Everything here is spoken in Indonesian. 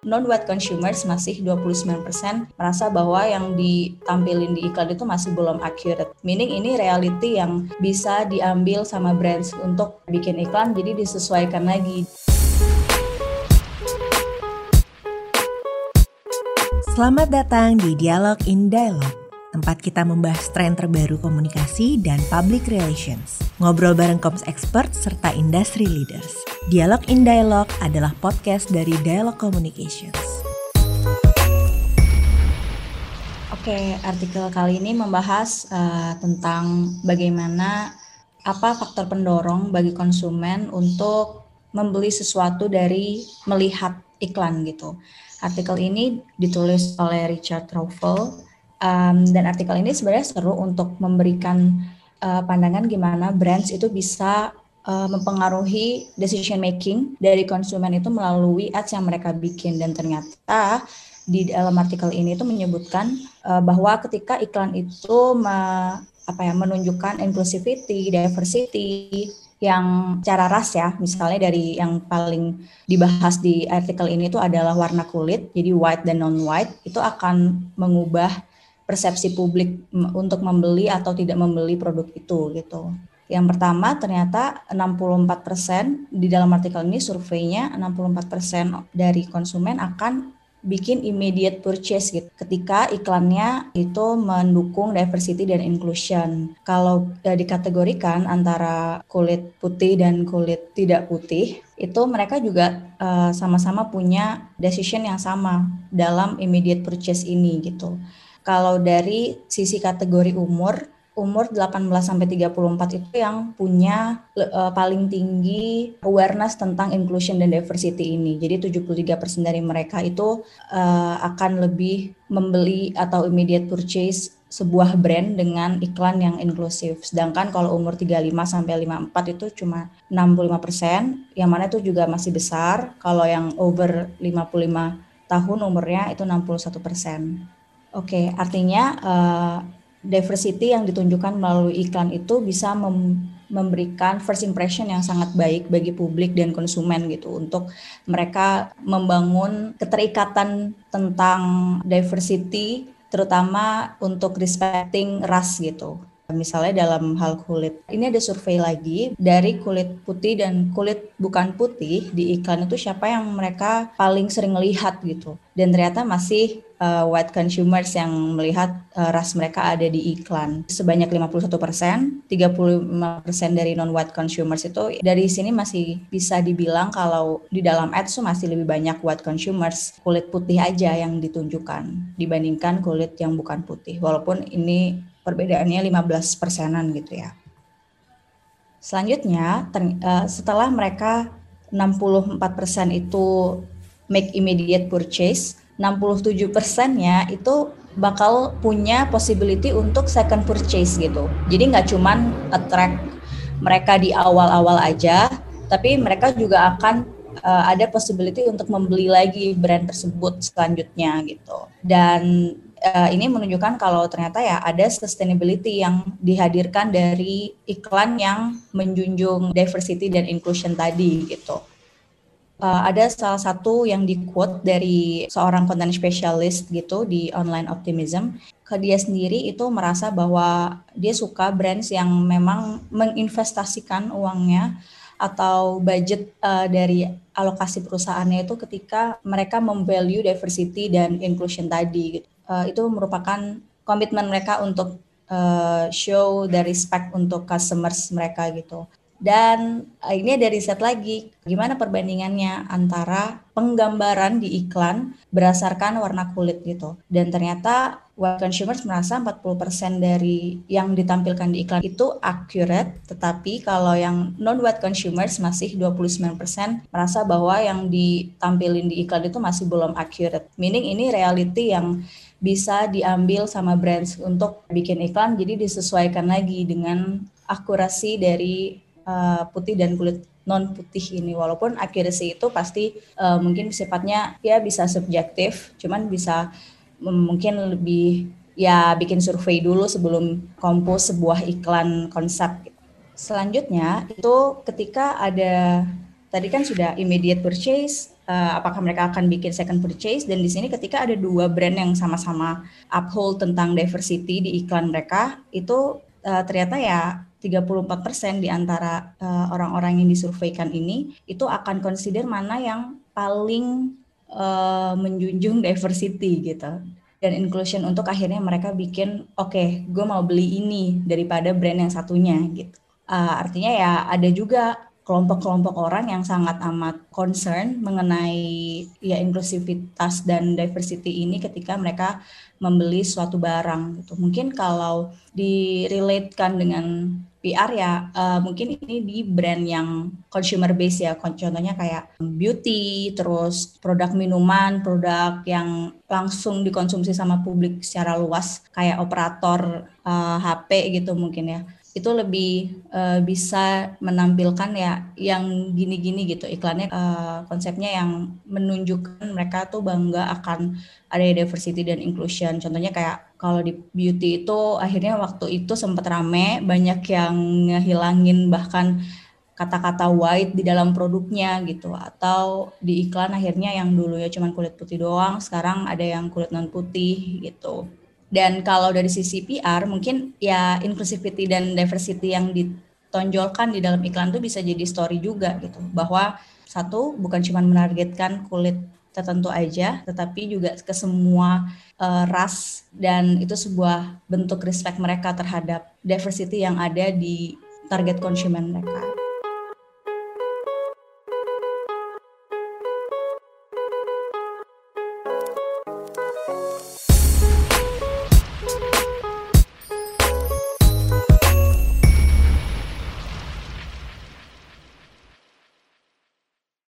non-white consumers masih 29% merasa bahwa yang ditampilin di iklan itu masih belum accurate. Meaning ini reality yang bisa diambil sama brands untuk bikin iklan jadi disesuaikan lagi. Selamat datang di Dialog in Dialog, tempat kita membahas tren terbaru komunikasi dan public relations. Ngobrol bareng Koms Expert serta industry leaders. Dialog in Dialog adalah podcast dari Dialog Communications. Oke, artikel kali ini membahas uh, tentang bagaimana apa faktor pendorong bagi konsumen untuk membeli sesuatu dari melihat iklan gitu. Artikel ini ditulis oleh Richard Ruffle um, dan artikel ini sebenarnya seru untuk memberikan uh, pandangan gimana brands itu bisa uh, mempengaruhi decision making dari konsumen itu melalui ads yang mereka bikin. Dan ternyata di dalam artikel ini itu menyebutkan uh, bahwa ketika iklan itu me, apa ya menunjukkan inclusivity, diversity yang cara ras ya, misalnya dari yang paling dibahas di artikel ini itu adalah warna kulit, jadi white dan non white itu akan mengubah persepsi publik untuk membeli atau tidak membeli produk itu gitu. Yang pertama ternyata 64% di dalam artikel ini surveinya 64% dari konsumen akan bikin immediate purchase gitu ketika iklannya itu mendukung diversity dan inclusion. Kalau uh, dikategorikan antara kulit putih dan kulit tidak putih, itu mereka juga eh, sama-sama uh, punya decision yang sama dalam immediate purchase ini gitu. Kalau dari sisi kategori umur umur 18 sampai 34 itu yang punya uh, paling tinggi awareness tentang inclusion dan diversity ini. Jadi 73% dari mereka itu uh, akan lebih membeli atau immediate purchase sebuah brand dengan iklan yang inklusif. Sedangkan kalau umur 35 sampai 54 itu cuma 65%, yang mana itu juga masih besar. Kalau yang over 55 tahun umurnya itu 61%. Oke, artinya uh, diversity yang ditunjukkan melalui iklan itu bisa mem memberikan first impression yang sangat baik bagi publik dan konsumen gitu untuk mereka membangun keterikatan tentang diversity terutama untuk respecting ras gitu. Misalnya dalam hal kulit. Ini ada survei lagi dari kulit putih dan kulit bukan putih di iklan itu siapa yang mereka paling sering lihat gitu. Dan ternyata masih uh, white consumers yang melihat uh, ras mereka ada di iklan. Sebanyak 51 persen, 35 persen dari non-white consumers itu dari sini masih bisa dibilang kalau di dalam ads itu masih lebih banyak white consumers kulit putih aja yang ditunjukkan dibandingkan kulit yang bukan putih. Walaupun ini perbedaannya 15 persenan gitu ya. Selanjutnya, uh, setelah mereka 64% itu make immediate purchase, 67 persennya itu bakal punya possibility untuk second purchase gitu. Jadi nggak cuman attract mereka di awal-awal aja, tapi mereka juga akan uh, ada possibility untuk membeli lagi brand tersebut selanjutnya gitu. Dan uh, ini menunjukkan kalau ternyata ya ada sustainability yang dihadirkan dari iklan yang menjunjung diversity dan inclusion tadi gitu uh, ada salah satu yang di quote dari seorang content specialist gitu di online optimism ke dia sendiri itu merasa bahwa dia suka brands yang memang menginvestasikan uangnya atau budget uh, dari alokasi perusahaannya itu ketika mereka memvalue diversity dan inclusion tadi gitu. Uh, itu merupakan komitmen mereka untuk uh, show the respect untuk customers mereka gitu. Dan eh, ini ada riset lagi, gimana perbandingannya antara penggambaran di iklan berdasarkan warna kulit gitu. Dan ternyata white consumers merasa 40% dari yang ditampilkan di iklan itu accurate, tetapi kalau yang non-white consumers masih 29% merasa bahwa yang ditampilin di iklan itu masih belum accurate. Meaning ini reality yang bisa diambil sama brands untuk bikin iklan jadi disesuaikan lagi dengan akurasi dari uh, putih dan kulit non putih ini. Walaupun accuracy itu pasti uh, mungkin sifatnya ya bisa subjektif cuman bisa mungkin lebih ya bikin survei dulu sebelum kompos sebuah iklan konsep. Selanjutnya itu ketika ada tadi kan sudah immediate purchase, uh, apakah mereka akan bikin second purchase? Dan di sini ketika ada dua brand yang sama-sama uphold tentang diversity di iklan mereka itu uh, ternyata ya 34% di antara uh, orang-orang yang disurveikan ini itu akan consider mana yang paling uh, menjunjung diversity gitu dan inclusion untuk akhirnya mereka bikin oke okay, gue mau beli ini daripada brand yang satunya gitu. Uh, artinya ya ada juga kelompok-kelompok orang yang sangat amat concern mengenai ya inklusivitas dan diversity ini ketika mereka membeli suatu barang gitu. Mungkin kalau direlatekan dengan PR ya uh, mungkin ini di brand yang consumer base ya contohnya kayak beauty terus produk minuman produk yang langsung dikonsumsi sama publik secara luas kayak operator uh, eh, HP gitu mungkin ya itu lebih uh, bisa menampilkan ya yang gini-gini gitu. Iklannya uh, konsepnya yang menunjukkan mereka tuh bangga akan ada diversity dan inclusion. Contohnya kayak kalau di beauty itu akhirnya waktu itu sempat rame banyak yang ngehilangin bahkan kata-kata white di dalam produknya gitu. Atau di iklan akhirnya yang dulu ya cuman kulit putih doang sekarang ada yang kulit non putih gitu dan kalau dari sisi PR mungkin ya inclusivity dan diversity yang ditonjolkan di dalam iklan itu bisa jadi story juga gitu. Bahwa satu bukan cuma menargetkan kulit tertentu aja, tetapi juga ke semua uh, ras dan itu sebuah bentuk respect mereka terhadap diversity yang ada di target konsumen mereka.